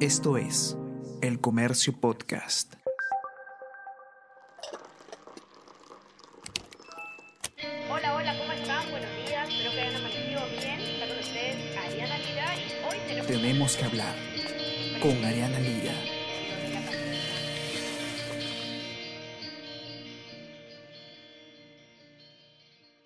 Esto es El Comercio Podcast. Hola, hola, ¿cómo están? Buenos días, espero que hayan amanecido bien. Está con ustedes Ariana Lira y hoy tenemos... Tenemos que hablar con Ariana Lira.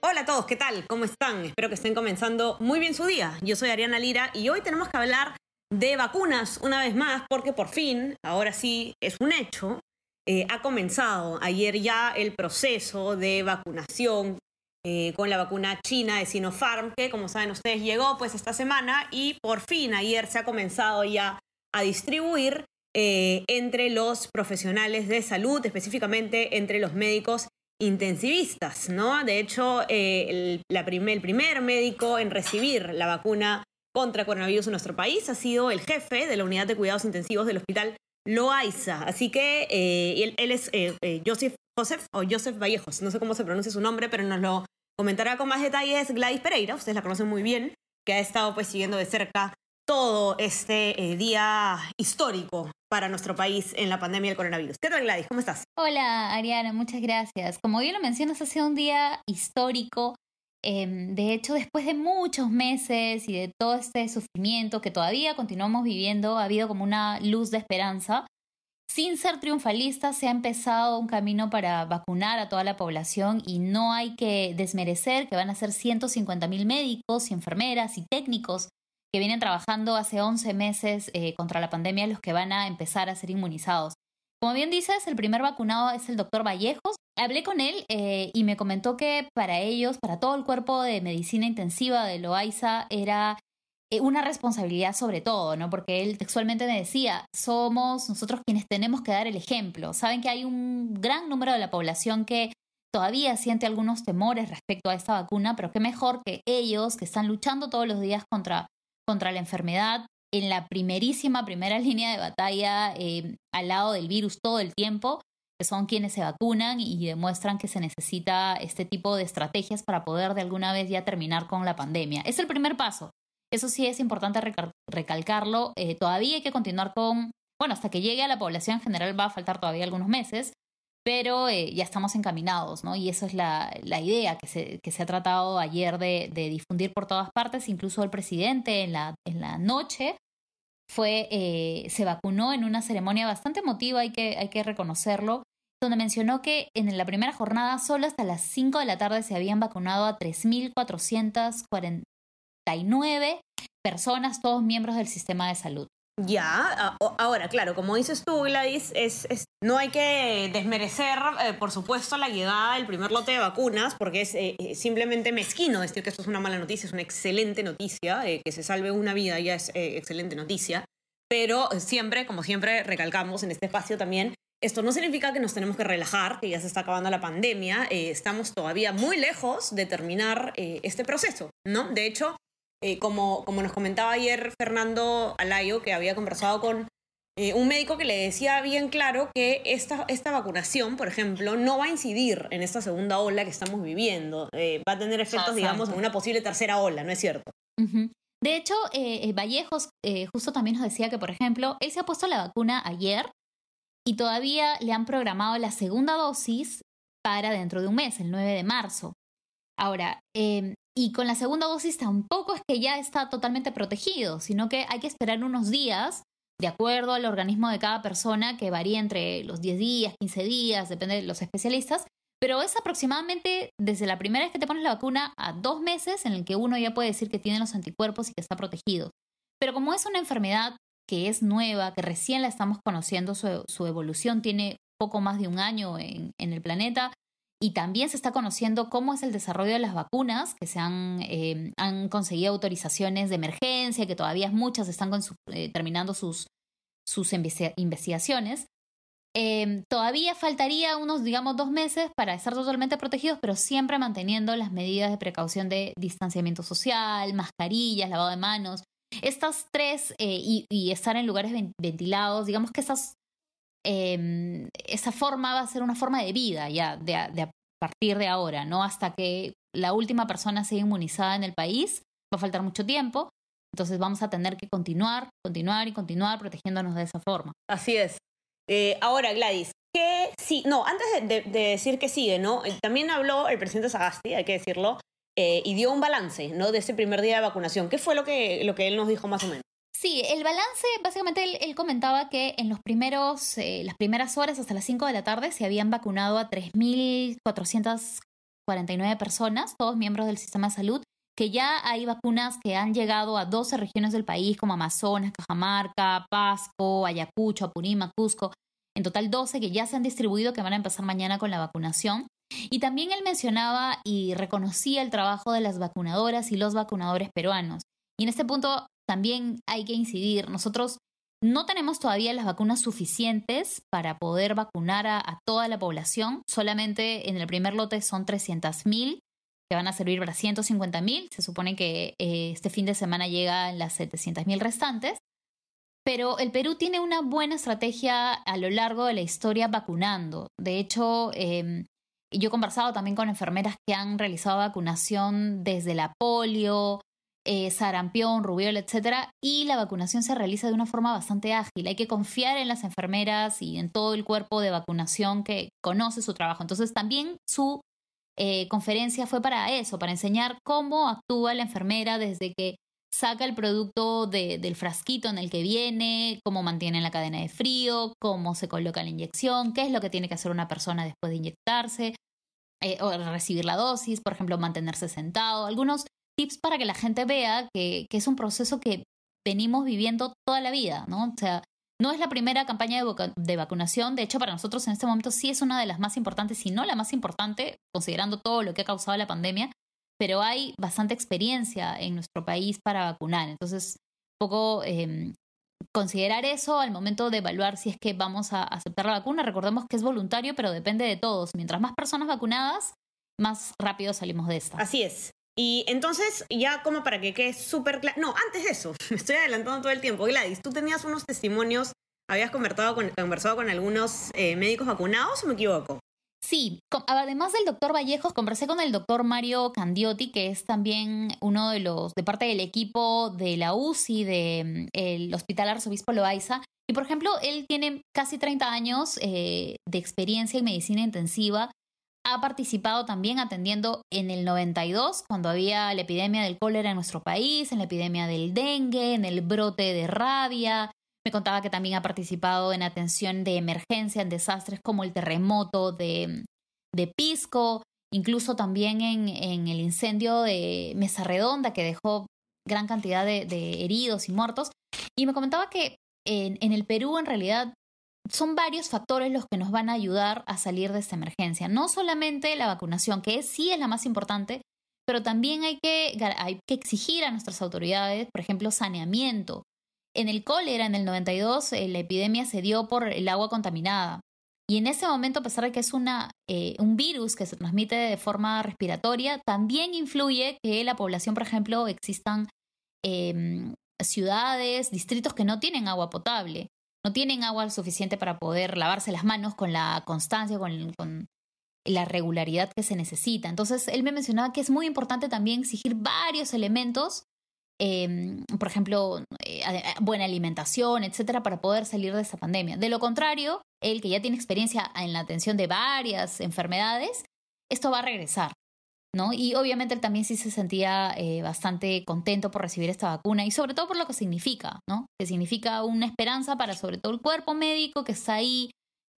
Hola a todos, ¿qué tal? ¿Cómo están? Espero que estén comenzando muy bien su día. Yo soy Ariana Lira y hoy tenemos que hablar de vacunas una vez más porque por fin, ahora sí, es un hecho, eh, ha comenzado ayer ya el proceso de vacunación eh, con la vacuna china de Sinopharm, que como saben ustedes llegó pues esta semana y por fin ayer se ha comenzado ya a distribuir eh, entre los profesionales de salud, específicamente entre los médicos intensivistas, ¿no? De hecho, el, primer médico en recibir la vacuna contra coronavirus en nuestro país ha sido el jefe de la unidad de cuidados intensivos del hospital Loaiza. Así que eh, él, es eh, eh, Joseph, Joseph o Joseph Vallejos, no sé cómo se pronuncia su nombre, pero nos lo comentará con más detalles Gladys Pereira, ustedes la conocen muy bien, que ha estado pues siguiendo de cerca todo este día histórico para nuestro país en la pandemia del coronavirus. ¿Qué tal, Gladys? ¿Cómo estás? Hola, Ariana, muchas gracias. Como bien lo mencionas, ha sido un día histórico. Em, de hecho, después de muchos meses y de todo este sufrimiento que todavía continuamos viviendo, ha habido como una luz de esperanza. Sin ser triunfalista, se ha empezado un camino para vacunar a toda la población y no hay que desmerecer que van a ser 150 mil médicos y enfermeras y técnicos que vienen trabajando hace 11 meses eh, contra la pandemia, los que van a empezar a ser inmunizados. Como bien dices, el primer vacunado es el doctor Vallejos. Hablé con él eh, y me comentó que para ellos, para todo el cuerpo de medicina intensiva de Loaiza, era eh, una responsabilidad sobre todo, ¿no? Porque él textualmente me decía, somos nosotros quienes tenemos que dar el ejemplo. Saben que hay un gran número de la población que todavía siente algunos temores respecto a esta vacuna, pero qué mejor que ellos que están luchando todos los días contra, contra la enfermedad, en la primerísima, primera línea de batalla eh, al lado del virus todo el tiempo, son quienes se vacunan y demuestran que se necesita este tipo de estrategias para poder de alguna vez ya terminar con la pandemia. Es el primer paso. Eso sí es importante recalcarlo. Eh, todavía hay que continuar con, bueno, hasta que llegue a la población en general va a faltar todavía algunos meses, pero eh, ya estamos encaminados, ¿no? Y eso es la, la idea que se, que se, ha tratado ayer de, de, difundir por todas partes, incluso el presidente en la, en la noche fue, eh, se vacunó en una ceremonia bastante emotiva, hay que, hay que reconocerlo, donde mencionó que en la primera jornada solo hasta las 5 de la tarde se habían vacunado a 3.449 personas, todos miembros del sistema de salud. Ya, ahora, claro, como dices tú, Gladys, es, no hay que desmerecer, eh, por supuesto, la llegada del primer lote de vacunas, porque es eh, eh, simplemente mezquino decir que esto es una mala noticia, es una excelente noticia, que se salve una vida ya es excelente noticia, pero siempre, como siempre, recalcamos en este espacio también, esto no significa que nos tenemos que relajar, que ya se está acabando la pandemia, estamos todavía muy lejos de terminar este proceso, ¿no? De hecho, eh, como, como nos comentaba ayer Fernando Alayo, que había conversado con eh, un médico que le decía bien claro que esta, esta vacunación, por ejemplo, no va a incidir en esta segunda ola que estamos viviendo. Eh, va a tener efectos, digamos, en una posible tercera ola, ¿no es cierto? De hecho, Vallejos justo también nos decía que, por ejemplo, él se ha puesto la vacuna ayer y todavía le han programado la segunda dosis para dentro de un mes, el 9 de marzo. Ahora, eh, y con la segunda dosis tampoco es que ya está totalmente protegido, sino que hay que esperar unos días, de acuerdo al organismo de cada persona, que varía entre los 10 días, 15 días, depende de los especialistas, pero es aproximadamente desde la primera vez que te pones la vacuna a dos meses en el que uno ya puede decir que tiene los anticuerpos y que está protegido. Pero como es una enfermedad que es nueva, que recién la estamos conociendo, su, evolución tiene poco más de un año en el planeta, y también se está conociendo cómo es el desarrollo de las vacunas, que se han, eh, han conseguido autorizaciones de emergencia, que todavía muchas están eh, terminando sus, sus investigaciones. Em, todavía faltaría unos, digamos, dos meses para estar totalmente protegidos, pero siempre manteniendo las medidas de precaución de distanciamiento social, mascarillas, lavado de manos. Estas tres eh, y, estar en lugares ventilados, digamos que esas eh, esa forma va a ser una forma de vida ya, de, a partir de ahora, ¿no? Hasta que la última persona sea inmunizada en el país, va a faltar mucho tiempo. Entonces vamos a tener que continuar, continuar y continuar protegiéndonos de esa forma. Así es. Eh, ahora, Gladys, ¿qué sí? No, antes de, decir que sigue, ¿no? Eh, también habló el presidente Sagasti, hay que decirlo, eh, y dio un balance, ¿no? De ese primer día de vacunación. ¿Qué fue lo que, lo que él nos dijo más o menos? Sí, el balance, básicamente él, comentaba que en los primeros, las primeras horas hasta las 5 de la tarde se habían vacunado a 3.449 personas, todos miembros del sistema de salud, que ya hay vacunas que han llegado a 12 regiones del país como Amazonas, Cajamarca, Pasco, Ayacucho, Apurímac, Cusco. En total 12 que ya se han distribuido que van a empezar mañana con la vacunación. Y también él mencionaba y reconocía el trabajo de las vacunadoras y los vacunadores peruanos. Y en este punto también hay que incidir. Nosotros no tenemos todavía las vacunas suficientes para poder vacunar a, toda la población. Solamente en el primer lote son 300.000 que van a servir para 150 mil. Se supone que eh, este fin de semana llegan las 700 mil restantes. Pero el Perú tiene una buena estrategia a lo largo de la historia vacunando. De hecho, em, yo he conversado también con enfermeras que han realizado vacunación desde la polio, eh, sarampión, rubiola, etcétera, y la vacunación se realiza de una forma bastante ágil. Hay que confiar en las enfermeras y en todo el cuerpo de vacunación que conoce su trabajo. Entonces, también su eh, conferencia fue para eso, para enseñar cómo actúa la enfermera desde que saca el producto del frasquito en el que viene, cómo mantiene la cadena de frío, cómo se coloca la inyección, qué es lo que tiene que hacer una persona después de inyectarse eh, o recibir la dosis, por ejemplo, mantenerse sentado, algunos tips para que la gente vea que, es un proceso que venimos viviendo toda la vida, ¿no? O sea, no es la primera campaña de, vacunación, de hecho para nosotros en este momento sí es una de las más importantes, si no la más importante, considerando todo lo que ha causado la pandemia, pero hay bastante experiencia en nuestro país para vacunar. Entonces, un poco em, considerar eso al momento de evaluar si es que vamos a aceptar la vacuna. Recordemos que es voluntario, pero depende de todos. Mientras más personas vacunadas, más rápido salimos de esta. Así es. Y entonces, ya como para que quede súper claro. No, antes de eso, me estoy adelantando todo el tiempo. Gladys, tú tenías unos testimonios, habías conversado con, conversado con algunos eh, médicos vacunados o me equivoco? Sí, además del doctor Vallejos, conversé con el doctor Mario Candiotti, que es también uno de los, de parte del equipo de la UCI del mm, Hospital Arzobispo Loaiza. Y por ejemplo, él tiene casi 30 años eh, de experiencia en medicina intensiva ha participado también atendiendo en el 92, cuando había la epidemia del cólera en nuestro país, en la epidemia del dengue, en el brote de rabia. Me contaba que también ha participado en atención de emergencia en desastres como el terremoto de, Pisco, incluso también en, el incendio de Mesa Redonda que dejó gran cantidad de, heridos y muertos. Y me comentaba que en el Perú en realidad son varios factores los que nos van a ayudar a salir de esta emergencia. No solamente la vacunación, que sí es la más importante, pero también hay que, hay que exigir a nuestras autoridades, por ejemplo, saneamiento. En el cólera, en el 92, eh, la epidemia se dio por el agua contaminada. Y en ese momento, a pesar de que es una, eh, un virus que se transmite de forma respiratoria, también influye que la población, por ejemplo, existan em, ciudades, distritos que no tienen agua potable no tienen agua suficiente para poder lavarse las manos con la constancia, con, la regularidad que se necesita. Entonces, él me mencionaba que es muy importante también exigir varios elementos, em, por ejemplo, eh, buena alimentación, etcétera, para poder salir de esta pandemia. De lo contrario, él que ya tiene experiencia en la atención de varias enfermedades, esto va a regresar. ¿No? Y obviamente él también sí se sentía eh, bastante contento por recibir esta vacuna y sobre todo por lo que significa, ¿no? Que significa una esperanza para sobre todo el cuerpo médico que está ahí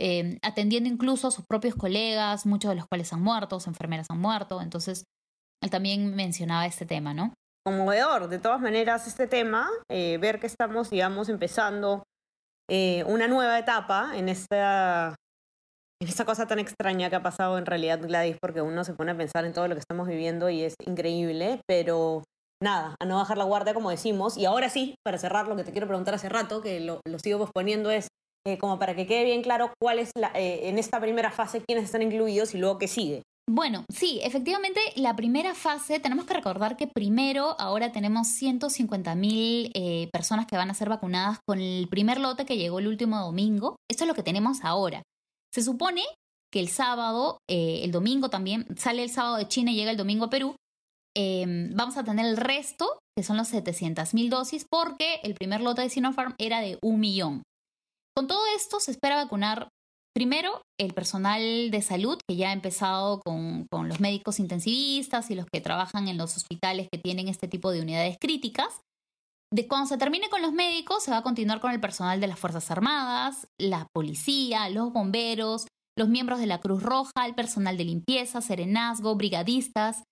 eh, atendiendo incluso a sus propios colegas, muchos de los cuales han muerto, enfermeras han muerto, entonces él también mencionaba este tema, ¿no? Conmovedor, de todas maneras, este tema, eh, ver que estamos, digamos, empezando una nueva etapa en esta en esta cosa tan extraña que ha pasado en realidad, Gladys, porque uno se pone a pensar en todo lo que estamos viviendo y es increíble, pero nada, a no bajar la guardia, como decimos. Y ahora sí, para cerrar, lo que te quiero preguntar hace rato, que lo, sigo posponiendo, es eh, como para que quede bien claro cuál es la, eh, en esta primera fase quiénes están incluidos y luego qué sigue. Bueno, sí, efectivamente, la primera fase, tenemos que recordar que primero ahora tenemos 150 mil eh, personas que van a ser vacunadas con el primer lote que llegó el último domingo. Esto es lo que tenemos ahora. Se supone que el sábado, eh, el domingo también, sale el sábado de China y llega el domingo a Perú. em, vamos a tener el resto, que son los 700.000 dosis, porque el primer lote de Sinopharm era de un millón. Con todo esto se espera vacunar primero el personal de salud, que ya ha empezado con, con los médicos intensivistas y los que trabajan en los hospitales que tienen este tipo de unidades críticas. De cuando se termine con los médicos, se va a continuar con el personal de las Fuerzas Armadas, la policía, los bomberos, los miembros de la Cruz Roja, el personal de limpieza, serenazgo, brigadistas,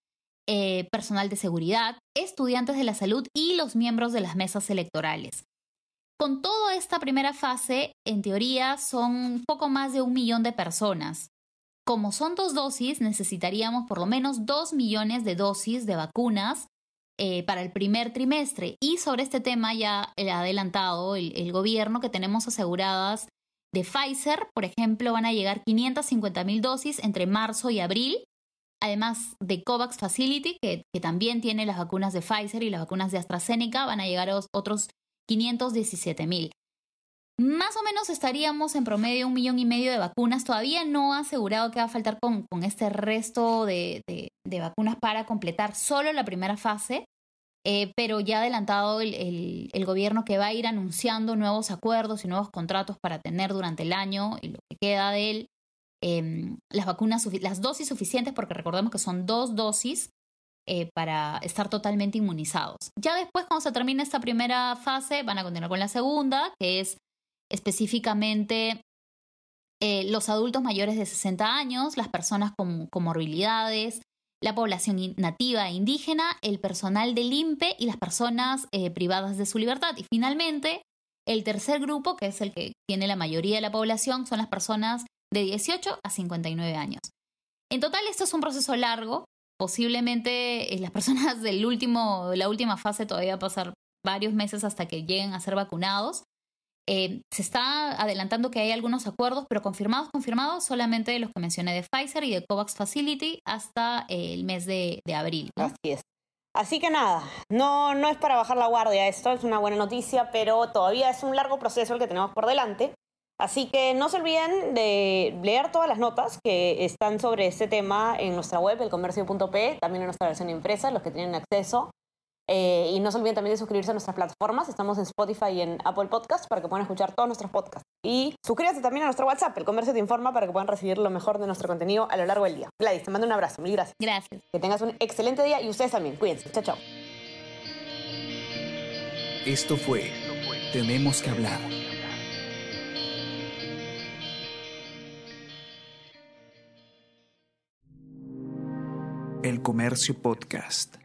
eh, personal de seguridad, estudiantes de la salud y los miembros de las mesas electorales. Con toda esta primera fase, en teoría, son poco más de un millón de personas. Como son dos dosis, necesitaríamos por lo menos dos millones de dosis de vacunas eh, para el primer trimestre. Y sobre este tema ya ha adelantado el gobierno que tenemos aseguradas de Pfizer, por ejemplo, van a llegar 550 mil dosis entre marzo y abril, además de COVAX Facility, que, también tiene las vacunas de Pfizer y las vacunas de AstraZeneca, van a llegar otros 517 mil. Más o menos estaríamos en promedio un millón y medio de vacunas. Todavía no ha asegurado que va a faltar con, este resto de, vacunas para completar solo la primera fase. Eh, pero ya ha adelantado el, gobierno que va a ir anunciando nuevos acuerdos y nuevos contratos para tener durante el año y lo que queda de él em, las vacunas, las dosis suficientes, porque recordemos que son dos dosis eh, para estar totalmente inmunizados. Ya después, cuando se termine esta primera fase, van a continuar con la segunda, que es específicamente eh, los adultos mayores de 60 años, las personas con comorbilidades, la población nativa e indígena, el personal del INPE y las personas eh, privadas de su libertad. Y finalmente, el tercer grupo, que es el que tiene la mayoría de la población, son las personas de 18 a 59 años. En total, esto es un proceso largo. Posiblemente eh, las personas del último, la última fase todavía va a pasar varios meses hasta que lleguen a ser vacunados. Eh, se está adelantando que hay algunos acuerdos, pero confirmados, confirmados, solamente los que mencioné de Pfizer y de COVAX Facility hasta el mes de, abril. Así es. Así que nada, no, no es para bajar la guardia esto, es una buena noticia, pero todavía es un largo proceso el que tenemos por delante. Así que no se olviden de leer todas las notas que están sobre este tema en nuestra web, elcomercio.p, también en nuestra versión impresa, los que tienen acceso. Eh, y no se olviden también de suscribirse a nuestras plataformas. Estamos en Spotify y en Apple Podcasts para que puedan escuchar todos nuestros podcasts. Y suscríbanse también a nuestro WhatsApp, el Comercio te informa, para que puedan recibir lo mejor de nuestro contenido a lo largo del día. Gladys, te mando un abrazo. Mil gracias. Gracias. Que tengas un excelente día y ustedes también. Cuídense. Chao, chao. Esto fue Tenemos que hablar. El Comercio Podcast.